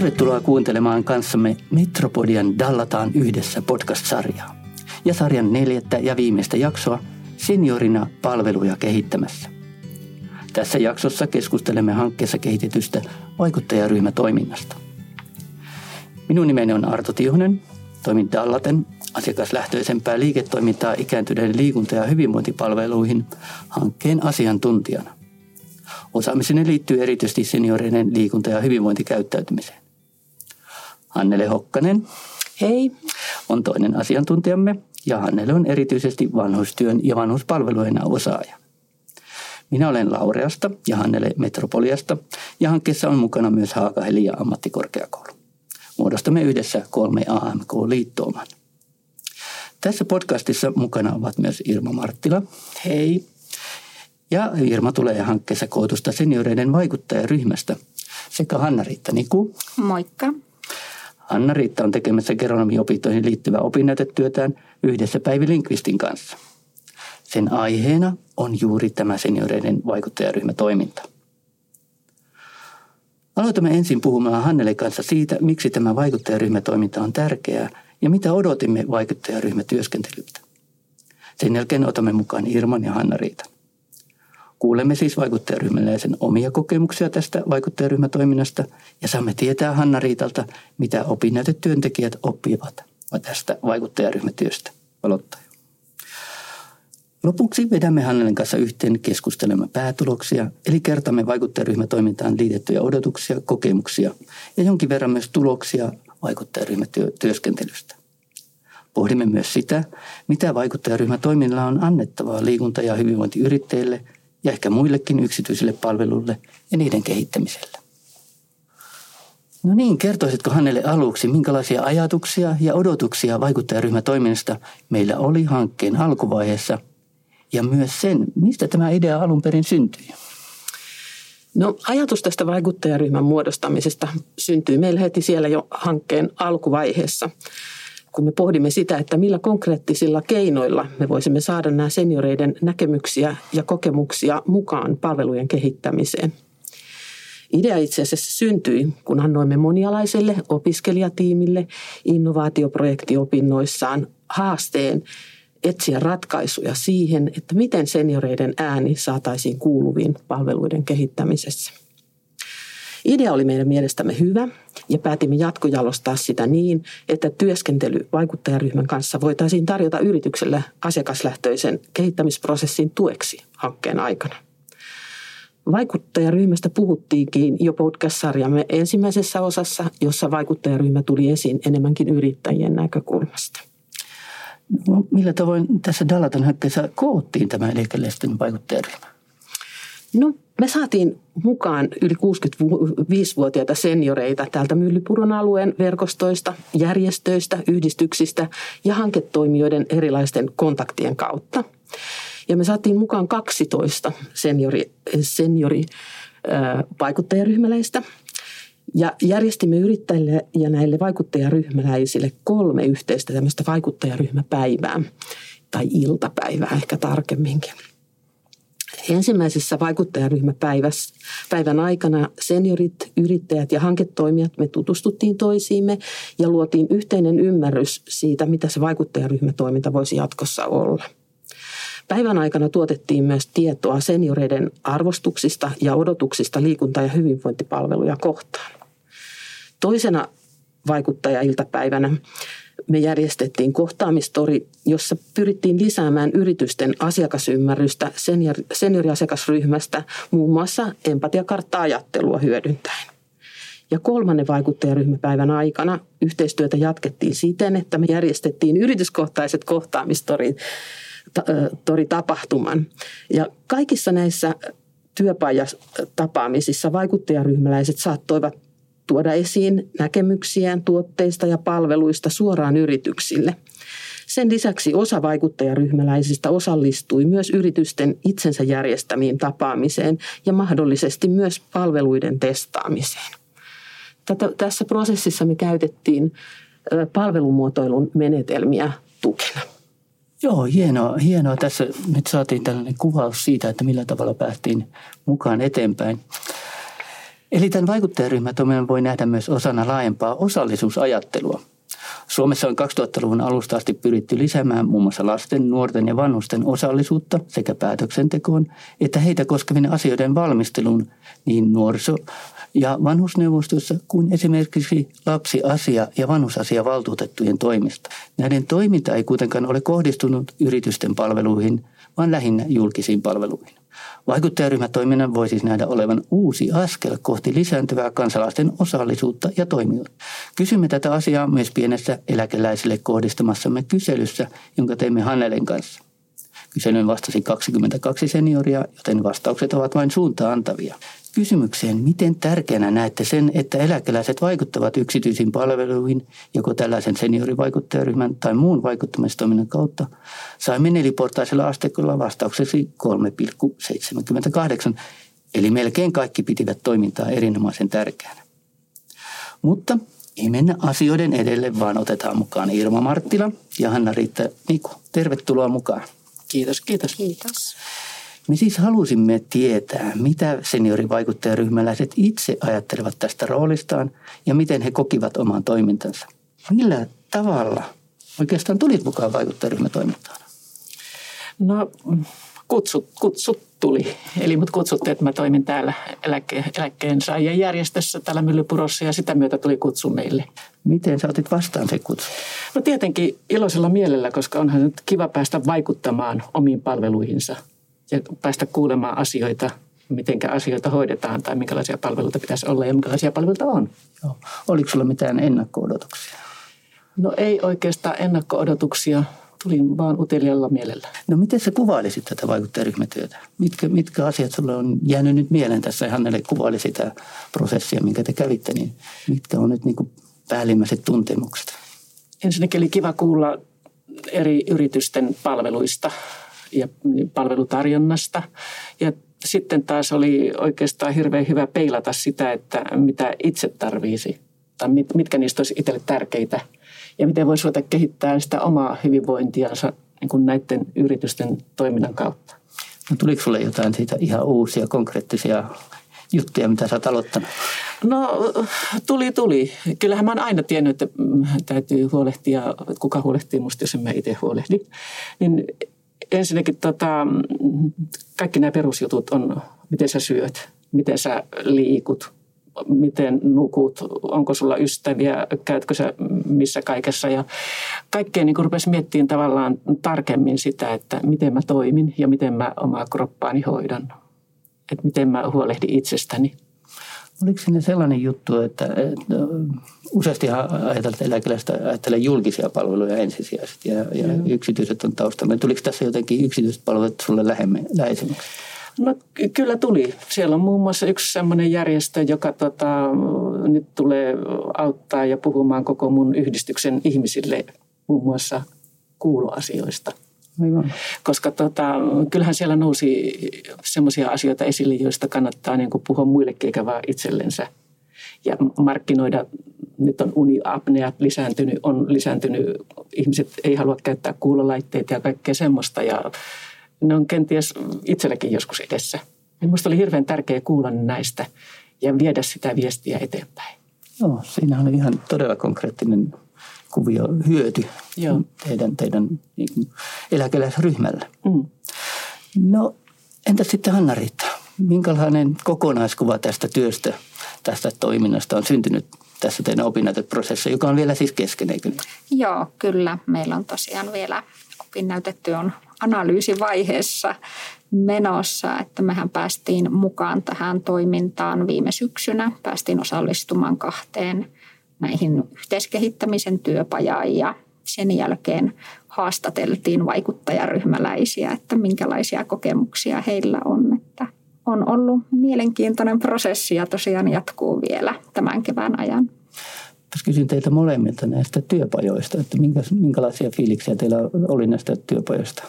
Tervetuloa kuuntelemaan kanssamme Metropodian Dallataan yhdessä podcast-sarjaa ja sarjan neljättä ja viimeistä jaksoa seniorina palveluja kehittämässä. Tässä jaksossa keskustelemme hankkeessa kehitetystä vaikuttajaryhmätoiminnasta. Minun nimeni on Arto Tiuhonen, toimin Dallaten asiakaslähtöisempää liiketoimintaa ikääntyneiden liikunta- ja hyvinvointipalveluihin hankkeen asiantuntijana. Osaamiseni liittyy erityisesti senioreiden liikunta- ja hyvinvointikäyttäytymiseen. Hannele Hokkanen. Hei. On toinen asiantuntijamme ja Hannele on erityisesti vanhustyön ja vanhuspalvelujen osaaja. Minä olen Laureasta ja Hannele Metropoliasta ja hankkeessa on mukana myös Haakaheli ja ammattikorkeakoulu. Muodostamme yhdessä kolme AMK-liittooman. Tässä podcastissa mukana ovat myös Irma Marttila. Hei. Ja Irma tulee hankkeessa kootusta senioreiden vaikuttajaryhmästä sekä Hanna-Riitta Niku. Moikka. Hanna-Riitta on tekemässä geronomiopintoihin liittyvää opinnäytetyötään yhdessä Päivi Linkvistin kanssa. Sen aiheena on juuri tämä senioreiden vaikuttajaryhmätoiminta. Aloitamme ensin puhumaan Hannele kanssa siitä, miksi tämä vaikuttajaryhmätoiminta on tärkeää ja mitä odotimme vaikuttajaryhmätyöskentelyltä. Sen jälkeen otamme mukaan Irman ja Hanna-Riitan. Kuulemme siis vaikuttajaryhmäläisen omia kokemuksia tästä vaikuttajaryhmätoiminnasta ja saamme tietää Hanna-Riitalta, mitä opinnäytetyöntekijät oppivat tästä vaikuttajaryhmätyöstä. Aloittaja. Lopuksi vedämme Hannelen kanssa yhteen keskustelemme päätuloksia, eli kertamme vaikuttajaryhmätoimintaan liitettyjä odotuksia, kokemuksia ja jonkin verran myös tuloksia vaikuttajaryhmätyöskentelystä. Pohdimme myös sitä, mitä vaikuttajaryhmätoiminnalla on annettavaa liikunta- ja hyvinvointiyrittäjille ja ehkä muillekin yksityisille palveluille ja niiden kehittämiselle. No niin, kertoisitko hänelle aluksi, minkälaisia ajatuksia ja odotuksia vaikuttajaryhmätoiminnasta meillä oli hankkeen alkuvaiheessa ja myös sen, mistä tämä idea alun perin syntyi? No ajatus tästä vaikuttajaryhmän muodostamisesta syntyi meillä heti siellä jo hankkeen alkuvaiheessa, kun me pohdimme sitä, että millä konkreettisilla keinoilla me voisimme saada nämä senioreiden näkemyksiä ja kokemuksia mukaan palvelujen kehittämiseen. Idea itse asiassa syntyi, kun annoimme monialaiselle opiskelijatiimille innovaatioprojektiopinnoissaan haasteen etsiä ratkaisuja siihen, että miten senioreiden ääni saataisiin kuuluviin palveluiden kehittämisessä. Idea oli meidän mielestämme hyvä ja päätimme jatkojalostaa sitä niin, että työskentely vaikuttajaryhmän kanssa voitaisiin tarjota yritykselle asiakaslähtöisen kehittämisprosessin tueksi hankkeen aikana. Vaikuttajaryhmästä puhuttiinkin jo podcast-sarjamme ensimmäisessä osassa, jossa vaikuttajaryhmä tuli esiin enemmänkin yrittäjien näkökulmasta. No, millä tavoin tässä Dalatan hankkeessa koottiin tämä eläkeläisten vaikuttajaryhmä? No, me saatiin mukaan yli 65-vuotiaita senioreita täältä Myllypuron alueen verkostoista, järjestöistä, yhdistyksistä ja hanketoimijoiden erilaisten kontaktien kautta. Ja me saatiin mukaan 12 seniori, seniori vaikuttajaryhmäläistä – ja järjestimme yrittäjille ja näille vaikuttajaryhmäläisille kolme yhteistä tämmöistä vaikuttajaryhmäpäivää tai iltapäivää ehkä tarkemminkin. Ensimmäisessä vaikuttajaryhmäpäivän aikana seniorit, yrittäjät ja hanketoimijat me tutustuttiin toisiimme ja luotiin yhteinen ymmärrys siitä, mitä se vaikuttajaryhmätoiminta voisi jatkossa olla. Päivän aikana tuotettiin myös tietoa senioreiden arvostuksista ja odotuksista liikunta- ja hyvinvointipalveluja kohtaan. Toisena vaikuttajailtapäivänä me järjestettiin kohtaamistori, jossa pyrittiin lisäämään yritysten asiakasymmärrystä seniori- senioriasiakasryhmästä muun muassa empatiakartta-ajattelua hyödyntäen. Ja kolmannen vaikuttajaryhmäpäivän aikana yhteistyötä jatkettiin siten, että me järjestettiin yrityskohtaiset kohtaamistorit tapahtuman. Ja kaikissa näissä työpajatapaamisissa vaikuttajaryhmäläiset saattoivat tuoda esiin näkemyksiään tuotteista ja palveluista suoraan yrityksille. Sen lisäksi osa vaikuttajaryhmäläisistä osallistui myös yritysten itsensä järjestämiin tapaamiseen ja mahdollisesti myös palveluiden testaamiseen. Tätä, tässä prosessissa me käytettiin palvelumuotoilun menetelmiä tukena. Joo, hienoa, hienoa. Tässä nyt saatiin tällainen kuvaus siitä, että millä tavalla päästiin mukaan eteenpäin. Eli tämän vaikuttajaryhmätoiminnan voi nähdä myös osana laajempaa osallisuusajattelua. Suomessa on 2000-luvun alusta asti pyritty lisäämään muun muassa lasten, nuorten ja vanhusten osallisuutta sekä päätöksentekoon, että heitä koskevien asioiden valmisteluun niin nuoriso- ja vanhusneuvostossa kuin esimerkiksi lapsiasia- ja vanhusasiavaltuutettujen toimista. Näiden toiminta ei kuitenkaan ole kohdistunut yritysten palveluihin, vaan lähinnä julkisiin palveluihin. Vaikuttajaryhmätoiminnan voi siis nähdä olevan uusi askel kohti lisääntyvää kansalaisten osallisuutta ja toimijuutta. Kysymme tätä asiaa myös pienessä eläkeläisille kohdistamassamme kyselyssä, jonka teimme Hannelen kanssa. Kyselyyn vastasi 22 senioria, joten vastaukset ovat vain suuntaan antavia. Kysymykseen, miten tärkeänä näette sen, että eläkeläiset vaikuttavat yksityisiin palveluihin, joko tällaisen seniorivaikuttajaryhmän tai muun vaikuttamistoiminnan kautta, saimme neliportaisella asteikolla vastaukseksi 3,78, eli melkein kaikki pitivät toimintaa erinomaisen tärkeänä. Mutta ei mennä asioiden edelle, vaan otetaan mukaan Irma Marttila ja Hanna-Riitta Niku. Tervetuloa mukaan. Kiitos, kiitos. Kiitos. Me siis halusimme tietää, mitä seniorivaikuttajaryhmäläiset itse ajattelevat tästä roolistaan ja miten he kokivat oman toimintansa. Millä tavalla oikeastaan tulit mukaan vaikuttajaryhmätoimintaan? No kutsut, kutsut tuli. Eli mut kutsuttiin, että mä toimin täällä eläkke, eläkkeensaajien järjestössä täällä Myllypurossa ja sitä myötä tuli kutsu meille. Miten sä otit vastaan se kutsu? No tietenkin iloisella mielellä, koska onhan nyt kiva päästä vaikuttamaan omiin palveluihinsa ja päästä kuulemaan asioita, miten asioita hoidetaan tai minkälaisia palveluita pitäisi olla ja minkälaisia palveluita on. Joo. Oliko sulla mitään ennakko-odotuksia? No ei oikeastaan ennakko-odotuksia. Tulin vaan utelialla mielellä. No miten sä kuvailisit tätä vaikuttajaryhmätyötä? Mitkä, mitkä asiat sulle on jäänyt nyt mieleen tässä? Hannele kuvaili sitä prosessia, minkä te kävitte, niin mitkä on nyt niin kuin päällimmäiset tuntemukset? Ensinnäkin oli kiva kuulla eri yritysten palveluista ja palvelutarjonnasta. Ja sitten taas oli oikeastaan hirveän hyvä peilata sitä, että mitä itse tarvisi tai mitkä niistä olisi itselle tärkeitä ja miten voisi ruveta kehittää sitä omaa hyvinvointiansa niin kuin näiden yritysten toiminnan kautta. No tuliko sinulle jotain siitä ihan uusia konkreettisia juttuja, mitä sä oot aloittanut? No tuli, tuli. Kyllähän mä oon aina tiennyt, että mm, täytyy huolehtia, että kuka huolehtii musta, jos en mä itse huolehdi. Niin ensinnäkin tota, kaikki nämä perusjutut on, miten sä syöt, miten sä liikut, miten nukut, onko sulla ystäviä, käytkö sä missä kaikessa. Ja kaikkea niin rupesi miettimään tavallaan tarkemmin sitä, että miten mä toimin ja miten mä omaa kroppaani hoidan. Että miten mä huolehdin itsestäni. Oliko sinne sellainen juttu, että, että useasti ajatellaan, että eläkeläistä ajattelee julkisia palveluja ensisijaisesti ja, ja yksityiset on taustalla. Tuliko tässä jotenkin yksityiset palvelut sulle lähemmin, läheisemmäksi? No kyllä tuli. Siellä on muun muassa yksi sellainen järjestö, joka tota, nyt tulee auttaa ja puhumaan koko mun yhdistyksen ihmisille muun muassa kuuloasioista. Aivan. Koska tota, kyllähän siellä nousi sellaisia asioita esille, joista kannattaa niin kuin puhua muillekin eikä vaan itsellensä. Ja markkinoida, nyt on uniapnea lisääntynyt, on lisääntynyt, ihmiset ei halua käyttää kuulolaitteita ja kaikkea semmoista. Ja ne on kenties itsellekin joskus edessä. Minusta oli hirveän tärkeää kuulla näistä ja viedä sitä viestiä eteenpäin. Joo, siinä oli ihan todella konkreettinen kuvio hyöty Joo. teidän, teidän niin eläkeläisryhmällä. Mm. No entä sitten Hanna-Riitta? Minkälainen kokonaiskuva tästä työstä, tästä toiminnasta on syntynyt tässä teidän opinnäyteprosessissa, joka on vielä siis kesken, eikö? Joo, kyllä. Meillä on tosiaan vielä opinnäytetyö on analyysivaiheessa menossa, että mehän päästiin mukaan tähän toimintaan viime syksynä. Päästiin osallistumaan kahteen näihin yhteiskehittämisen työpajaan ja sen jälkeen haastateltiin vaikuttajaryhmäläisiä, että minkälaisia kokemuksia heillä on. Että on ollut mielenkiintoinen prosessi ja tosiaan jatkuu vielä tämän kevään ajan. Jos kysyn teitä molemmilta näistä työpajoista, että minkälaisia fiiliksiä teillä oli näistä työpajoista?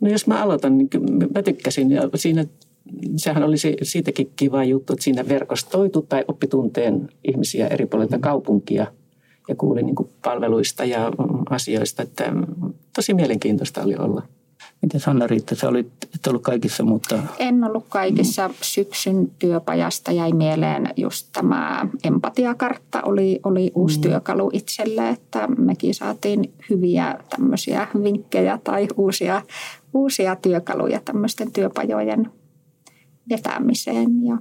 No jos mä aloitan, niin mä tykkäsin ja siinä sehän oli siitäkin kiva juttu, että siinä verkostoitu tai oppitunteen ihmisiä eri puolilta kaupunkia ja kuuli niin palveluista ja asioista, että tosi mielenkiintoista oli olla. Miten Hanna-Riitta, sä olit, et ollut kaikissa, mutta... En ollut kaikissa. Syksyn työpajasta jäi mieleen just tämä empatiakartta oli, oli uusi mm. työkalu itselle, että mekin saatiin hyviä tämmöisiä vinkkejä tai uusia, uusia työkaluja tämmöisten työpajojen vetämiseen ja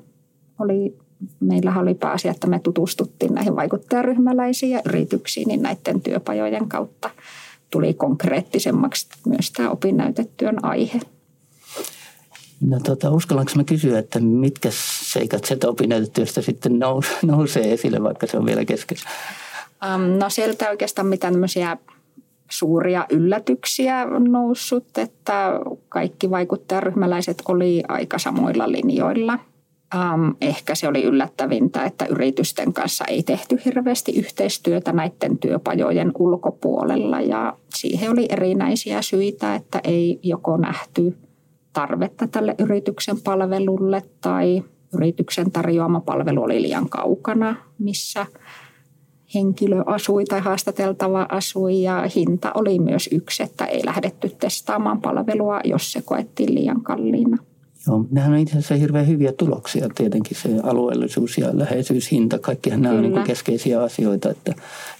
oli meillä oli pääasia, että me tutustuttiin näihin vaikuttajaryhmäläisiin ja yrityksiin, niin näiden työpajojen kautta tuli konkreettisemmaksi myös tämä opinnäytetyön aihe. No tota, uskallanko mä kysyä, että mitkä seikat sieltä opinnäytetyöstä sitten nousee esille, vaikka se on vielä kesken? Um, no sieltä oikeastaan mitään tämmöisiä suuria yllätyksiä noussut, että kaikki vaikuttajaryhmäläiset oli aika samoilla linjoilla – Um, ehkä se oli yllättävintä, että yritysten kanssa ei tehty hirveästi yhteistyötä näiden työpajojen ulkopuolella ja siihen oli erinäisiä syitä, että ei joko nähty tarvetta tälle yrityksen palvelulle tai yrityksen tarjoama palvelu oli liian kaukana, missä henkilö asui tai haastateltava asui ja hinta oli myös yksi, että ei lähdetty testaamaan palvelua, jos se koettiin liian kalliina. Joo, nehän on itse asiassa hirveän hyviä tuloksia tietenkin se alueellisuus ja läheisyys, hinta, kaikkihan nämä Kyllä. on niin keskeisiä asioita, että,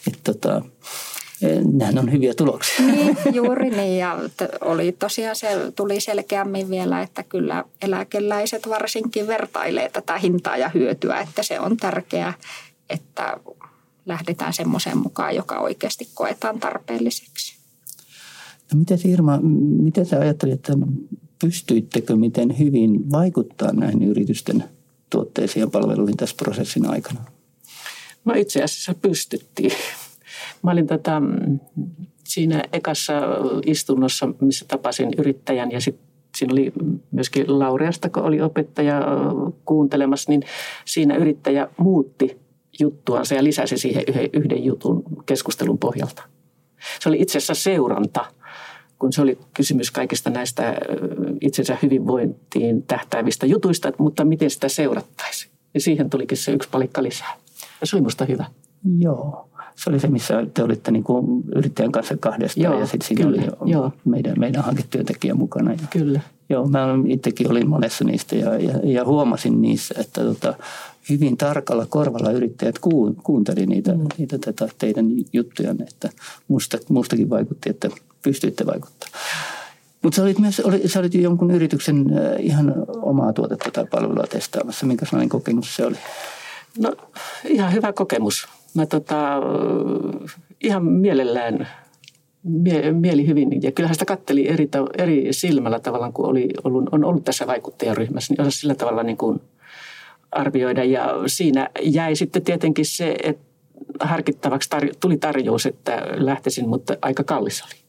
että tota, e, Nehän on hyviä tuloksia. Niin, juuri niin ja oli tosiaan se tuli selkeämmin vielä, että kyllä eläkeläiset varsinkin vertailee tätä hintaa ja hyötyä, että se on tärkeää, että lähdetään semmoiseen mukaan, joka oikeasti koetaan tarpeelliseksi. No miten Irma, miten sä ajattelit, että pystyittekö miten hyvin vaikuttaa näihin yritysten tuotteisiin ja palveluihin tässä prosessin aikana? No itse asiassa pystyttiin. Mä olin tätä, mm, siinä ekassa istunnossa, missä tapasin yrittäjän ja sitten siinä oli myöskin Laureasta, kun oli opettaja kuuntelemassa, niin siinä yrittäjä muutti juttuansa ja lisäsi siihen yhden jutun keskustelun pohjalta. Se oli itse asiassa seuranta – kun se oli kysymys kaikista näistä itsensä hyvinvointiin tähtäävistä jutuista, mutta miten sitä seurattaisiin. Ja siihen tulikin se yksi palikka lisää. Ja se oli musta hyvä. Joo. Se oli se, missä te olitte niin kuin yrittäjän kanssa kahdestaan joo, ja sitten siinä kyllä, oli joo. meidän, meidän hanketyöntekijä mukana. Ja, kyllä. Joo, mä itsekin olin monessa niistä ja, ja, ja huomasin niissä, että tota, hyvin tarkalla korvalla yrittäjät kuunteli niitä, mm. niitä tätä teidän juttuja, että musta, mustakin vaikutti, että pystyitte vaikuttamaan. Mutta sä olit myös oli, sä olit jonkun yrityksen äh, ihan omaa tuotetta tai palvelua testaamassa. Minkä sellainen kokemus se oli? No ihan hyvä kokemus. Mä tota, ihan mielellään mie, mieli hyvin. Ja kyllähän sitä katteli eri, eri silmällä tavallaan, kun oli ollut, on ollut tässä vaikuttajaryhmässä, niin osasi sillä tavalla niin kuin arvioida. Ja siinä jäi sitten tietenkin se, että harkittavaksi tuli tarjous, että lähtisin, mutta aika kallis oli.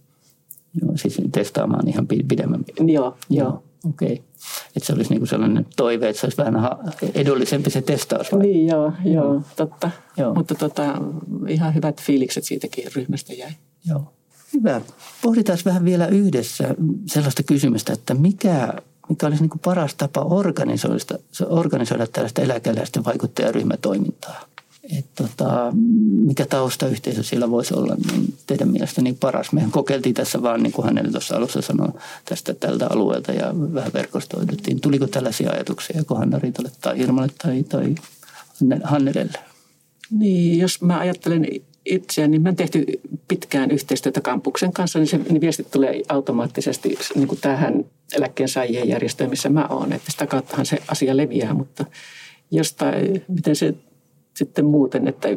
Joo, siis testaamaan ihan pidemmän. Joo, joo. Okei. Okay. Että se olisi niinku sellainen toive, että se olisi vähän edullisempi se testaus. Vai? Niin, joo, joo, totta. Joo. Mutta tota, ihan hyvät fiilikset siitäkin ryhmästä jäi. Joo. Hyvä. Pohditaan vähän vielä yhdessä sellaista kysymystä, että mikä, mikä olisi niin paras tapa organisoida, organisoida tällaista eläkeläisten vaikuttajaryhmätoimintaa? Tota, mikä taustayhteisö siellä voisi olla, niin teidän mielestäni paras. Mehän kokeiltiin tässä vaan, niin kuin hänelle tuossa alussa sanoi, tästä tältä alueelta ja vähän verkostoiduttiin. Tuliko tällaisia ajatuksia joko Hanna-Riitalle tai Irmalle tai, tai Hannelelle? Niin, jos mä ajattelen itseäni, niin mä en tehty pitkään yhteistyötä kampuksen kanssa, niin se niin viestit tulee automaattisesti niin kuin tähän eläkkeensaajien järjestöön, missä mä oon. Että sitä kauttahan se asia leviää, mutta jostain, miten se sitten muuten, että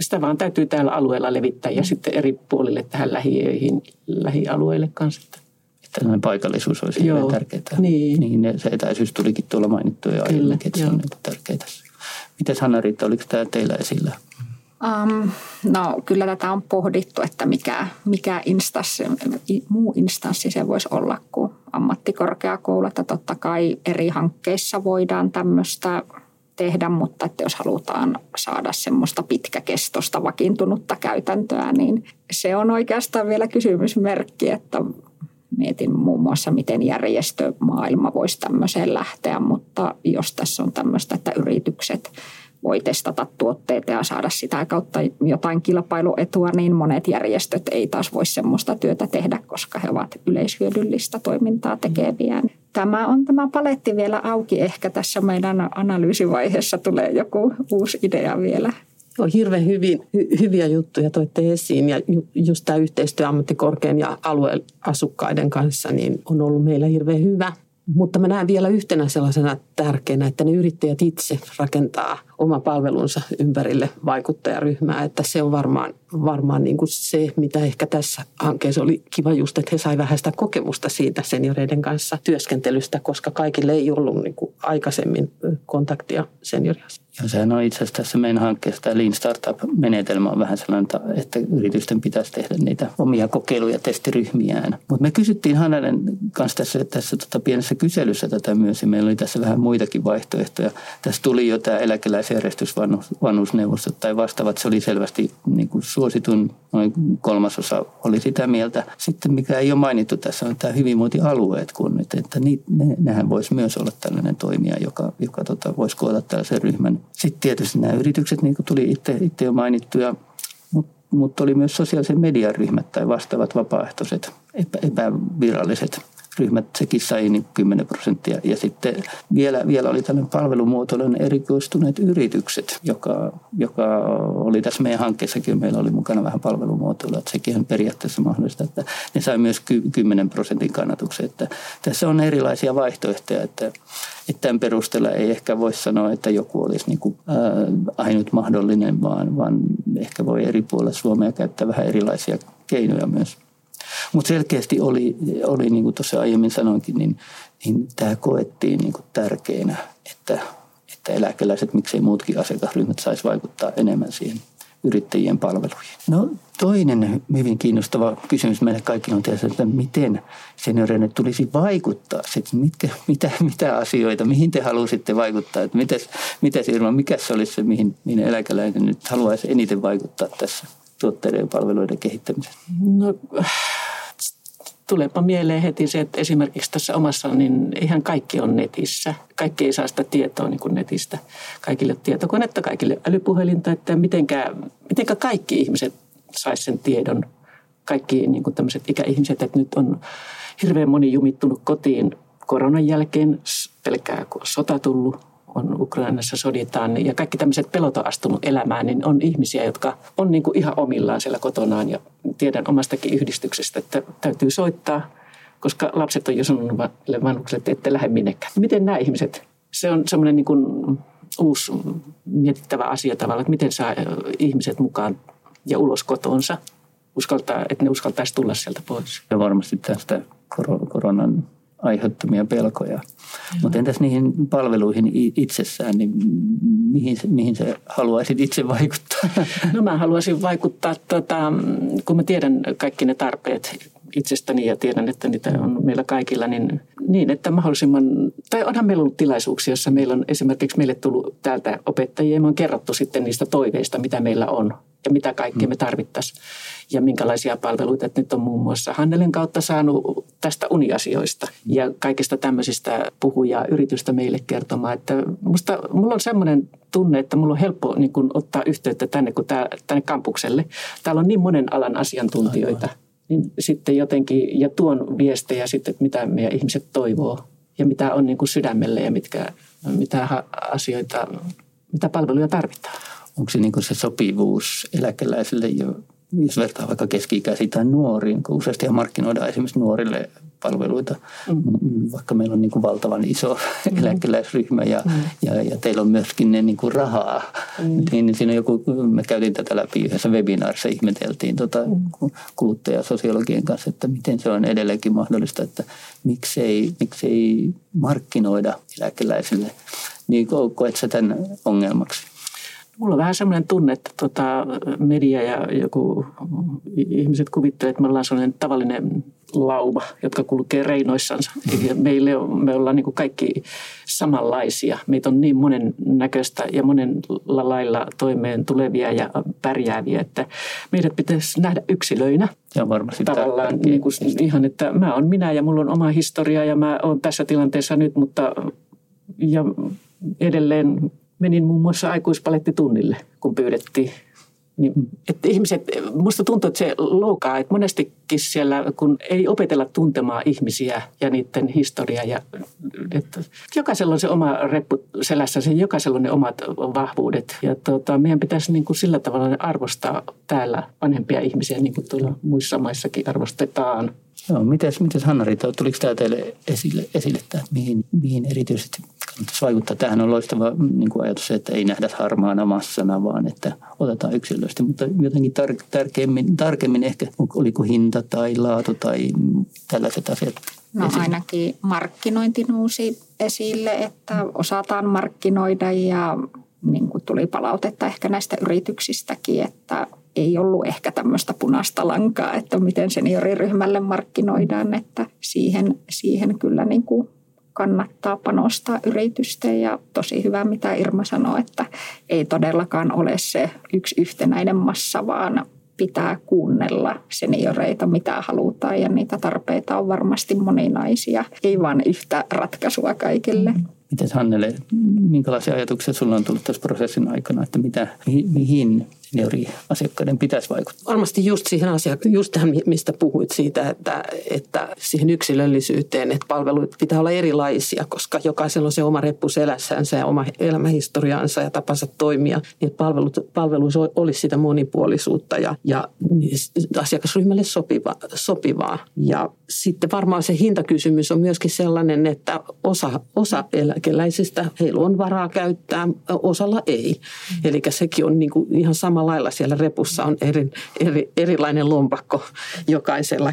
sitä vaan täytyy täällä alueella levittää ja sitten eri puolille tähän lähiöihin, lähialueille kanssa. Että tällainen paikallisuus olisi Joo, tärkeää. Niin. niin. se etäisyys tulikin tuolla mainittu jo aiemmin, että se on niin tärkeää. Miten Hanna-Riitta, oliko tämä teillä esillä? Um, no kyllä tätä on pohdittu, että mikä, mikä instanssi, muu instanssi se voisi olla kuin ammattikorkeakoulu. Että totta kai eri hankkeissa voidaan tämmöistä tehdä, mutta että jos halutaan saada semmoista pitkäkestoista vakiintunutta käytäntöä, niin se on oikeastaan vielä kysymysmerkki, että mietin muun muassa, miten järjestömaailma voisi tämmöiseen lähteä, mutta jos tässä on tämmöistä, että yritykset voi testata tuotteita ja saada sitä kautta jotain kilpailuetua, niin monet järjestöt ei taas voi semmoista työtä tehdä, koska he ovat yleishyödyllistä toimintaa tekeviä. Tämä on tämä paletti vielä auki. Ehkä tässä meidän analyysivaiheessa tulee joku uusi idea vielä on hirveän hyvin, hy, hyviä juttuja toitte esiin ja ju, just tämä yhteistyö ammattikorkean ja alueen asukkaiden kanssa niin on ollut meillä hirveän hyvä. Mutta mä näen vielä yhtenä sellaisena tärkeänä, että ne yrittäjät itse rakentaa oma palvelunsa ympärille vaikuttajaryhmää. Että se on varmaan, varmaan niin kuin se, mitä ehkä tässä hankkeessa oli kiva just, että he sai vähän sitä kokemusta siitä senioreiden kanssa työskentelystä, koska kaikille ei ollut niin kuin aikaisemmin kontaktia senioriassa. Ja sehän on itse asiassa tässä meidän hankkeessa tämä Lean Startup-menetelmä on vähän sellainen, että yritysten pitäisi tehdä niitä omia kokeiluja testiryhmiään. Mutta me kysyttiin Hannelen kanssa tässä, tässä tota pienessä kyselyssä tätä myös, ja meillä oli tässä vähän muitakin vaihtoehtoja. Tässä tuli jo tämä eläkeläisjärjestys, vanhusneuvostot tai vastaavat. Se oli selvästi niin kuin suositun, noin kolmasosa oli sitä mieltä. Sitten mikä ei ole mainittu tässä on tämä hyvinvointialueet, kun että ne, nehän voisi myös olla tällainen toimija, joka, joka tota, voisi koota tällaisen ryhmän sitten tietysti nämä yritykset, niin kuin tuli itse, itse jo mainittuja, mutta mut oli myös sosiaalisen median ryhmät tai vastaavat vapaaehtoiset, epä, epäviralliset ryhmät, sekin sai niin 10 prosenttia. Ja sitten vielä, vielä oli tällainen palvelumuotoinen erikoistuneet yritykset, joka, joka oli tässä meidän hankkeessakin, meillä oli mukana vähän palvelumuotoilua, että sekin on periaatteessa mahdollista, että ne sai myös 10 prosentin kannatuksen. Että tässä on erilaisia vaihtoehtoja, että, että tämän perusteella ei ehkä voi sanoa, että joku olisi niin kuin, ää, ainut mahdollinen, vaan, vaan ehkä voi eri puolilla Suomea käyttää vähän erilaisia keinoja myös. Mutta selkeästi oli, oli niin kuin tuossa aiemmin sanoinkin, niin, niin tämä koettiin niin kuin tärkeänä, että, että eläkeläiset, miksei muutkin asiakasryhmät saisi vaikuttaa enemmän siihen yrittäjien palveluihin. No toinen hyvin kiinnostava kysymys meille kaikille on tietysti, että miten senioreille tulisi vaikuttaa. Sitten mitkä, mitä, mitä asioita, mihin te halusitte vaikuttaa? Että mites, mites Irma, mikä se olisi se, mihin, mihin eläkeläinen nyt haluaisi eniten vaikuttaa tässä tuotteiden ja palveluiden kehittämisessä? No tuleepa mieleen heti se, että esimerkiksi tässä omassa, niin ihan kaikki on netissä. Kaikki ei saa sitä tietoa niin kuin netistä. Kaikille tietokonetta, kaikille älypuhelinta, että mitenkä, mitenkä kaikki ihmiset saisi sen tiedon. Kaikki niin kuin tämmöiset ikäihmiset, että nyt on hirveän moni jumittunut kotiin koronan jälkeen, pelkää kun on sota tullut, on Ukrainassa soditaan ja kaikki tämmöiset pelot on astunut elämään, niin on ihmisiä, jotka on niin kuin ihan omillaan siellä kotonaan ja tiedän omastakin yhdistyksestä, että täytyy soittaa, koska lapset on jo sanonut vanhuksille, että ette lähde minnekään. Miten nämä ihmiset, se on semmoinen niin kuin uusi mietittävä asia tavalla, että miten saa ihmiset mukaan ja ulos kotonsa, uskaltaa, että ne uskaltaisi tulla sieltä pois. Ja varmasti tästä koronan aiheuttamia pelkoja. Mutta entäs niihin palveluihin itsessään, niin mihin, mihin sä haluaisit itse vaikuttaa? No mä haluaisin vaikuttaa, tota, kun mä tiedän kaikki ne tarpeet itsestäni ja tiedän, että niitä on meillä kaikilla, niin, niin että mahdollisimman, tai onhan meillä ollut tilaisuuksia, jossa meillä on esimerkiksi meille tullut täältä opettajia ja me on kerrottu sitten niistä toiveista, mitä meillä on ja mitä kaikkea me tarvittaisiin ja minkälaisia palveluita. Että nyt on muun muassa Hannelen kautta saanut tästä uniasioista ja kaikista tämmöisistä puhujaa yritystä meille kertomaan. Että musta, mulla on semmoinen tunne, että mulla on helppo niin kun, ottaa yhteyttä tänne, kun tää, tänne kampukselle. Täällä on niin monen alan asiantuntijoita. Aivan. Niin sitten jotenkin, ja tuon viestejä sitten, että mitä meidän ihmiset toivoo ja mitä on niin kuin sydämelle ja mitkä, mitä asioita, mitä palveluja tarvitaan. Onko se, niin se sopivuus eläkeläisille jo jos vertaa vaikka keski-ikäisiin tai nuoriin, kun useasti markkinoidaan esimerkiksi nuorille palveluita, mm. vaikka meillä on niin kuin valtavan iso mm. eläkeläisryhmä ja, mm. ja, ja teillä on myöskin ne niin kuin rahaa, mm. niin siinä on joku, me käytiin tätä läpi yhdessä webinaarissa, ihmeteltiin tota mm. kuluttajasosiologien kanssa, että miten se on edelleenkin mahdollista, että miksei, miksei markkinoida eläkeläisille, niin koet sä tämän ongelmaksi? Mulla on vähän semmoinen tunne, että tota, media ja joku ihmiset kuvittelee, että me ollaan sellainen tavallinen lauma, jotka kulkee reinoissansa. Mm-hmm. Meille on, me ollaan niin kuin kaikki samanlaisia. Meitä on niin monen näköistä ja monella lailla toimeen tulevia ja pärjääviä, että meidät pitäisi nähdä yksilöinä. Ja varmasti Tavallaan niin kuin, ihan, että mä oon minä ja mulla on oma historia ja mä oon tässä tilanteessa nyt, mutta ja edelleen menin muun muassa aikuispalettitunnille, kun pyydettiin niin, että ihmiset, musta tuntuu, että se loukaa, että monestikin siellä, kun ei opetella tuntemaan ihmisiä ja niiden historiaa, ja, että jokaisella on se oma reppu selässä, se jokaisella on ne omat vahvuudet. Ja tota, meidän pitäisi niin kuin sillä tavalla arvostaa täällä vanhempia ihmisiä, niin kuin tuolla muissa maissakin arvostetaan. Joo, mites, mites Hanna-Riita, tuliko tämä teille esille, esille että mihin, mihin erityisesti kannattaisi vaikuttaa? Tämähän on loistava niin kuin ajatus, että ei nähdä harmaana massana, vaan että otetaan yksilöistä, mutta jotenkin tar- tarkemmin, tarkemmin ehkä, oliko hinta tai laatu tai tällaiset asiat No esille? ainakin markkinointi nousi esille, että osataan markkinoida ja niin kuin tuli palautetta ehkä näistä yrityksistäkin, että ei ollut ehkä tämmöistä punaista lankaa, että miten senioriryhmälle markkinoidaan, että siihen, siihen kyllä niin kuin kannattaa panostaa yritysten ja tosi hyvä, mitä Irma sanoi, että ei todellakaan ole se yksi yhtenäinen massa, vaan pitää kuunnella senioreita, mitä halutaan ja niitä tarpeita on varmasti moninaisia, ei vain yhtä ratkaisua kaikille. Miten Hannele, minkälaisia ajatuksia sinulla on tullut tässä prosessin aikana, että mitä, mihin senioriasiakkaiden pitäisi vaikuttaa? Varmasti just siihen asiaan, just tähän, mistä puhuit siitä, että, että siihen yksilöllisyyteen, että palveluit pitää olla erilaisia, koska jokaisella on se oma reppu selässänsä ja oma elämähistoriansa ja tapansa toimia, niin palvelut, palveluissa olisi sitä monipuolisuutta ja, ja asiakasryhmälle sopiva, sopivaa. Ja sitten varmaan se hintakysymys on myöskin sellainen, että osa, osa eläkeläisistä heillä on varaa käyttää, osalla ei. Eli sekin on niin kuin ihan samalla lailla siellä repussa on eri, eri, erilainen lompakko jokaisella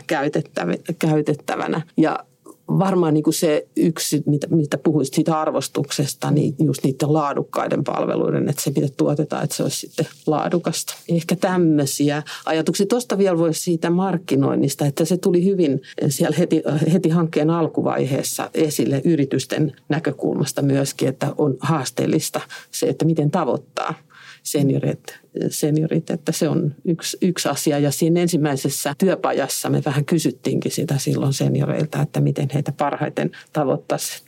käytettävänä. Ja varmaan niin kuin se yksi, mitä, mitä puhuisit siitä arvostuksesta, niin just niiden laadukkaiden palveluiden, että se mitä tuotetaan, että se olisi sitten laadukasta. Ehkä tämmöisiä ajatuksia. Tuosta vielä voisi siitä markkinoinnista, että se tuli hyvin siellä heti, heti hankkeen alkuvaiheessa esille yritysten näkökulmasta myöskin, että on haasteellista se, että miten tavoittaa seniorit, seniorit että se on yksi, yksi asia. Ja siinä ensimmäisessä työpajassa me vähän kysyttiinkin sitä silloin senioreilta, että miten heitä parhaiten tavoittaisi.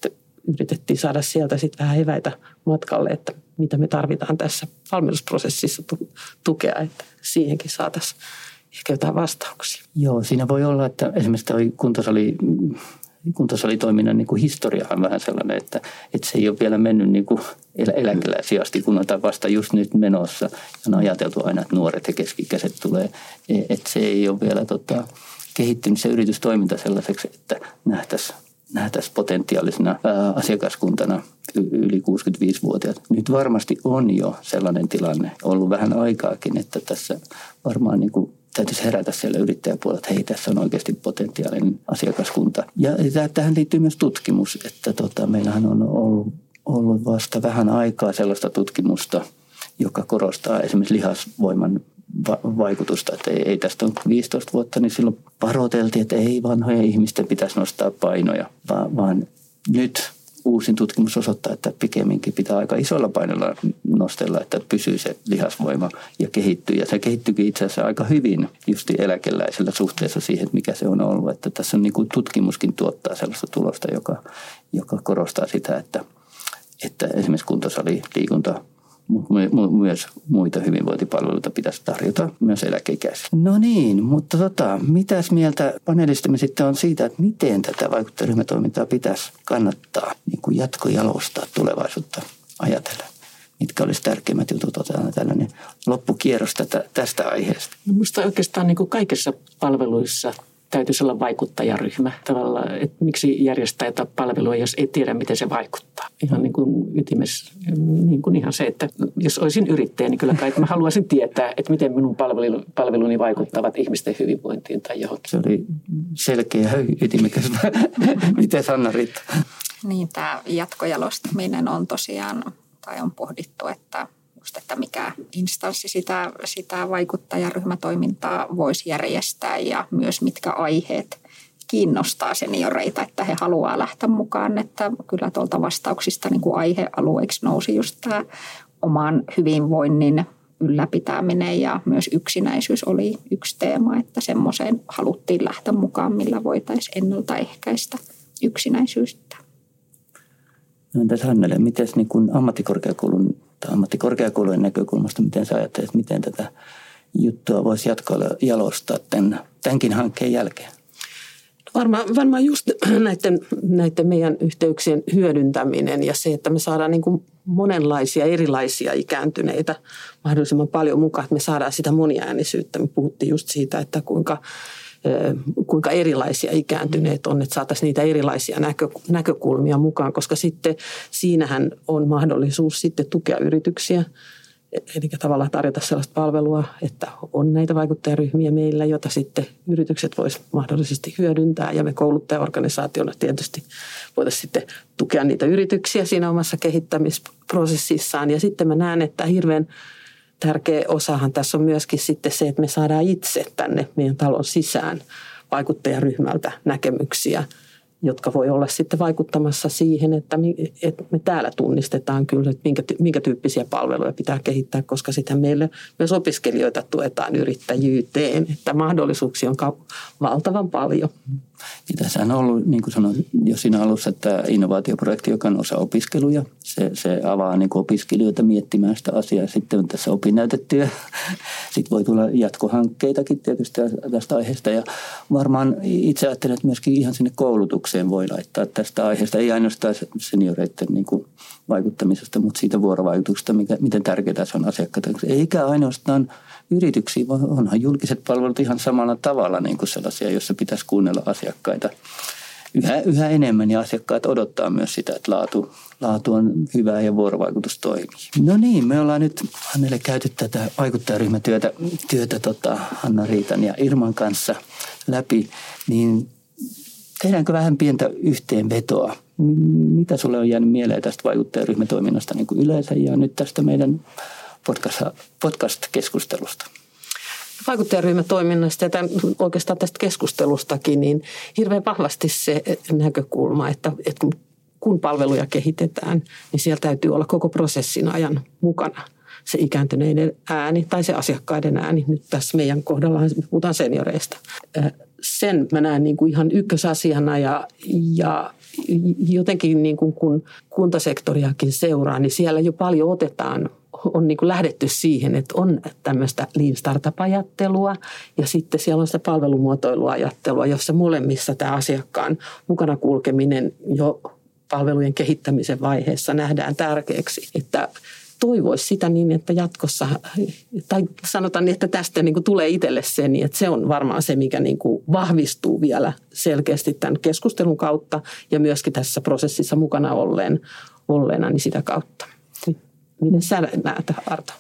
Yritettiin saada sieltä sitten vähän eväitä matkalle, että mitä me tarvitaan tässä valmennusprosessissa tukea, että siihenkin saataisiin ehkä jotain vastauksia. Joo, siinä voi olla, että esimerkiksi toi kuntosali kuntosalitoiminnan niin kuin historia on vähän sellainen, että, että se ei ole vielä mennyt niin kuin elä, eläkeläisiä asti, kun on vasta just nyt menossa. Ja on ajateltu aina, että nuoret ja keskikäiset tulee. E, että se ei ole vielä tota, kehittynyt se yritystoiminta sellaiseksi, että nähtäisiin nähtäisi potentiaalisena asiakaskuntana yli 65-vuotiaat. Nyt varmasti on jo sellainen tilanne, ollut vähän aikaakin, että tässä varmaan niin kuin täytyisi herätä siellä yrittäjäpuolella, että hei, tässä on oikeasti potentiaalinen asiakaskunta. Ja tähän liittyy myös tutkimus, että tota, meillähän on ollut, ollut vasta vähän aikaa sellaista tutkimusta, joka korostaa esimerkiksi lihasvoiman va- vaikutusta. Että ei, ei tästä on 15 vuotta, niin silloin varoiteltiin, että ei vanhoja ihmisten pitäisi nostaa painoja, vaan, vaan nyt uusin tutkimus osoittaa, että pikemminkin pitää aika isolla painolla nostella, että pysyy se lihasvoima ja kehittyy. Ja se kehittyykin itse asiassa aika hyvin just eläkeläisellä suhteessa siihen, mikä se on ollut. Että tässä on niin kuin tutkimuskin tuottaa sellaista tulosta, joka, joka korostaa sitä, että, että esimerkiksi kuntosali, liikunta, myös muita hyvinvointipalveluita pitäisi tarjota myös eläkeikäisille. No niin, mutta tota, mitäs mieltä panelistimme sitten on siitä, että miten tätä vaikuttajaryhmätoimintaa pitäisi kannattaa niin kuin jatkojalostaa tulevaisuutta ajatellen? Mitkä olisi tärkeimmät jutut? Otetaan tällainen loppukierros tätä, tästä aiheesta. No minusta oikeastaan niin kuin kaikissa palveluissa täytyisi olla vaikuttajaryhmä. Tavallaan, että miksi järjestää jotain palvelua, jos ei tiedä, miten se vaikuttaa. Ihan niin kuin ytimessä, niin kuin ihan se, että jos olisin yrittäjä, niin kyllä kai mä haluaisin tietää, että miten minun palveluni vaikuttavat ihmisten hyvinvointiin tai johonkin. Se oli selkeä ja ytimekäs. miten Sanna Riitta? Niin, tämä jatkojalostaminen on tosiaan, tai on pohdittu, että just, että mikä instanssi sitä, sitä vaikuttajaryhmätoimintaa voisi järjestää ja myös mitkä aiheet kiinnostaa senioreita, että he haluaa lähteä mukaan. Että kyllä tuolta vastauksista niin kuin aihealueeksi nousi just tämä oman hyvinvoinnin ylläpitäminen ja myös yksinäisyys oli yksi teema, että semmoiseen haluttiin lähteä mukaan, millä voitaisiin ennaltaehkäistä yksinäisyyttä. No entäs Hannele, miten niin ammattikorkeakoulun tota, ammattikorkeakoulujen näkökulmasta, miten sä ajattelet, miten tätä juttua voisi jatkoilla jalostaa tämän, tämänkin hankkeen jälkeen? Varmaan, varmaan just näiden, näiden meidän yhteyksien hyödyntäminen ja se, että me saadaan niin kuin monenlaisia erilaisia ikääntyneitä mahdollisimman paljon mukaan, että me saadaan sitä moniäänisyyttä. Me puhuttiin just siitä, että kuinka, kuinka erilaisia ikääntyneet on, että saataisiin niitä erilaisia näkö, näkökulmia mukaan, koska sitten siinähän on mahdollisuus sitten tukea yrityksiä – eli tavallaan tarjota sellaista palvelua, että on näitä vaikuttajaryhmiä meillä, jota sitten yritykset vois mahdollisesti hyödyntää ja me kouluttajaorganisaationa tietysti voitaisiin sitten tukea niitä yrityksiä siinä omassa kehittämisprosessissaan. Ja sitten mä näen, että hirveän tärkeä osahan tässä on myöskin sitten se, että me saadaan itse tänne meidän talon sisään vaikuttajaryhmältä näkemyksiä – jotka voi olla sitten vaikuttamassa siihen, että me täällä tunnistetaan kyllä, että minkä, minkä tyyppisiä palveluja pitää kehittää, koska sitten meille myös opiskelijoita tuetaan yrittäjyyteen, että mahdollisuuksia on valtavan paljon. Ja tässä on ollut, niin kuin sanoin jo siinä alussa, että innovaatioprojekti, joka on osa opiskeluja. Se, se avaa niin opiskelijoita miettimään sitä asiaa. Sitten tässä opinnäytetyö. Sitten voi tulla jatkohankkeitakin tietysti tästä aiheesta. Ja varmaan itse ajattelen, että myöskin ihan sinne koulutukseen voi laittaa tästä aiheesta. Ei ainoastaan senioreiden niin kuin vaikuttamisesta, mutta siitä vuorovaikutuksesta, mikä, miten tärkeää se on asiakkaita. Eikä ainoastaan yrityksiin, vaan onhan julkiset palvelut ihan samalla tavalla niin kuin sellaisia, joissa pitäisi kuunnella asiakkaita yhä, yhä enemmän ja asiakkaat odottaa myös sitä, että laatu, laatu on hyvää ja vuorovaikutus toimii. No niin, me ollaan nyt Hannelle käyty tätä vaikuttajaryhmätyötä työtä, tota, Hanna-Riitan ja Irman kanssa läpi, niin tehdäänkö vähän pientä yhteenvetoa? Mitä sulle on jäänyt mieleen tästä vaikuttajaryhmätoiminnasta niin kuin yleensä ja nyt tästä meidän podcast-keskustelusta? vaikuttajaryhmätoiminnasta ja tämän, oikeastaan tästä keskustelustakin, niin hirveän vahvasti se näkökulma, että, että kun palveluja kehitetään, niin siellä täytyy olla koko prosessin ajan mukana se ikääntyneiden ääni tai se asiakkaiden ääni. Nyt tässä meidän kohdalla me puhutaan senioreista. Sen mä näen niin kuin ihan ykkösasiana ja, ja jotenkin niin kuin kun kuntasektoriakin seuraa, niin siellä jo paljon otetaan on niin kuin lähdetty siihen, että on tämmöistä lean startup-ajattelua ja sitten siellä on sitä palvelumuotoiluajattelua, jossa molemmissa tämä asiakkaan mukana kulkeminen jo palvelujen kehittämisen vaiheessa nähdään tärkeäksi. Että toivoisi sitä niin, että jatkossa, tai sanotaan niin, että tästä niin kuin tulee itselle se, niin että se on varmaan se, mikä niin kuin vahvistuu vielä selkeästi tämän keskustelun kautta ja myöskin tässä prosessissa mukana olleen, olleena niin sitä kautta. Miten sä näet, Arto?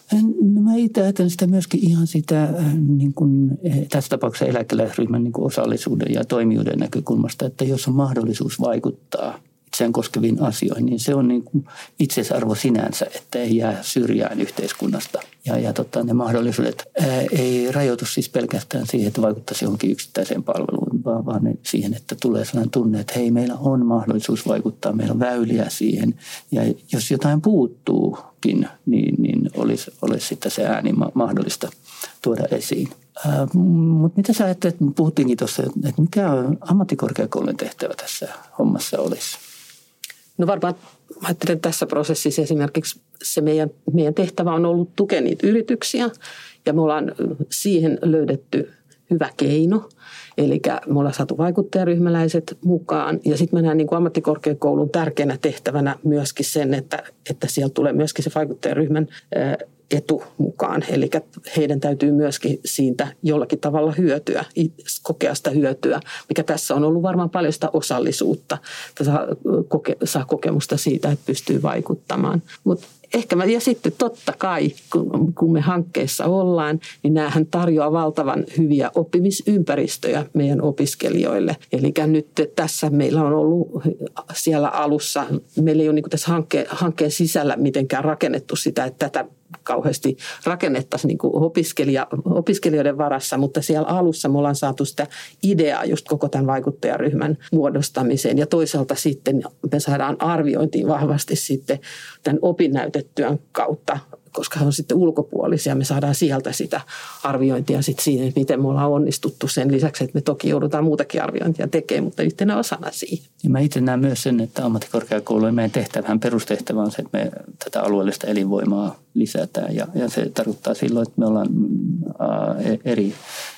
No mä itse ajattelen sitä myöskin ihan sitä äh, niin kuin, eh, tässä tapauksessa eläkeläisryhmän niin kuin osallisuuden ja toimijuuden näkökulmasta, että jos on mahdollisuus vaikuttaa itseään koskeviin asioihin, niin se on niin kuin itseisarvo sinänsä, että ei jää syrjään yhteiskunnasta. Ja, ja tota, ne mahdollisuudet ää, ei rajoitu siis pelkästään siihen, että vaikuttaisi johonkin yksittäiseen palveluun, vaan, vaan siihen, että tulee sellainen tunne, että hei, meillä on mahdollisuus vaikuttaa, meillä on väyliä siihen. Ja jos jotain puuttuukin, niin, niin olisi, olisi sitten se ääni mahdollista tuoda esiin. Mutta mitä sä ajattelet, puhuttiinkin tuossa, että mikä ammattikorkeakoulun tehtävä tässä hommassa olisi? No varmaan ajattelen tässä prosessissa esimerkiksi se meidän, meidän tehtävä on ollut tukea niitä yrityksiä ja me ollaan siihen löydetty hyvä keino. Eli me ollaan saatu vaikuttajaryhmäläiset mukaan ja sitten mä näen niin kuin ammattikorkeakoulun tärkeänä tehtävänä myöskin sen, että, että siellä tulee myöskin se vaikuttajaryhmän etu mukaan. Eli heidän täytyy myöskin siitä jollakin tavalla hyötyä, kokea sitä hyötyä, mikä tässä on ollut varmaan paljon sitä osallisuutta, saa, koke, saa kokemusta siitä, että pystyy vaikuttamaan. Mutta ehkä mä, ja sitten totta kai, kun, kun me hankkeessa ollaan, niin näähän tarjoaa valtavan hyviä oppimisympäristöjä meidän opiskelijoille. Eli nyt tässä meillä on ollut siellä alussa, meillä ei ole niin tässä hankkeen, hankkeen sisällä mitenkään rakennettu sitä, että tätä kauheasti rakennettaisiin niin opiskelija, opiskelijoiden varassa, mutta siellä alussa me ollaan saatu sitä ideaa just koko tämän vaikuttajaryhmän muodostamiseen. Ja toisaalta sitten me saadaan arviointiin vahvasti sitten tämän opinnäytetyön kautta koska he on sitten ulkopuolisia. Me saadaan sieltä sitä arviointia sitten siihen, että miten me ollaan onnistuttu sen lisäksi, että me toki joudutaan muutakin arviointia tekemään, mutta yhtenä osana siihen. Ja mä itse näen myös sen, että ammattikorkeakoulujen meidän tehtävähän perustehtävä on se, että me tätä alueellista elinvoimaa lisätään. Ja, ja se tarkoittaa silloin, että me ollaan ää, eri,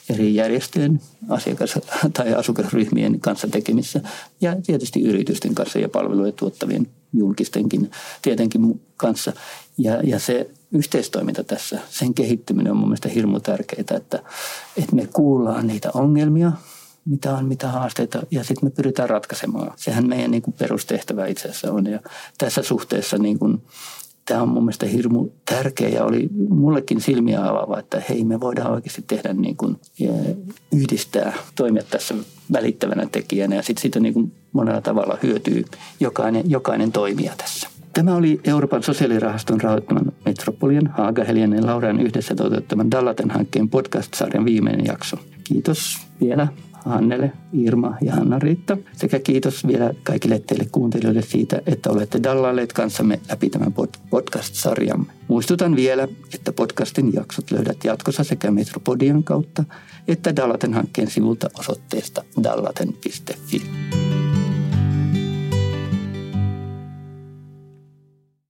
eri järjestöjen asiakas- tai asukasryhmien kanssa tekemissä ja tietysti yritysten kanssa ja palveluja tuottavien julkistenkin tietenkin kanssa. Ja, ja se yhteistoiminta tässä, sen kehittyminen on mun mielestä hirmu tärkeää, että, että me kuullaan niitä ongelmia, mitä on, mitä haasteita, ja sitten me pyritään ratkaisemaan. Sehän meidän niin kuin perustehtävä itse asiassa on, ja tässä suhteessa niin kuin, tämä on mun mielestä hirmu tärkeä ja oli mullekin silmiä avaava, että hei me voidaan oikeasti tehdä niin kuin, yhdistää, toimia tässä välittävänä tekijänä ja sitten siitä niin kuin monella tavalla hyötyy jokainen, jokainen toimija tässä. Tämä oli Euroopan sosiaalirahaston rahoittaman Metropolian, Haaga, Heljanen Laurean yhdessä toteuttaman Dallaten-hankkeen podcast-sarjan viimeinen jakso. Kiitos vielä Hannele, Irma ja Hanna-Riitta. Sekä kiitos vielä kaikille teille kuuntelijoille siitä, että olette dallalleet kanssamme läpi tämän podcast-sarjan. Muistutan vielä, että podcastin jaksot löydät jatkossa sekä Metropodian kautta että Dallaten hankkeen sivulta osoitteesta dallaten.fi.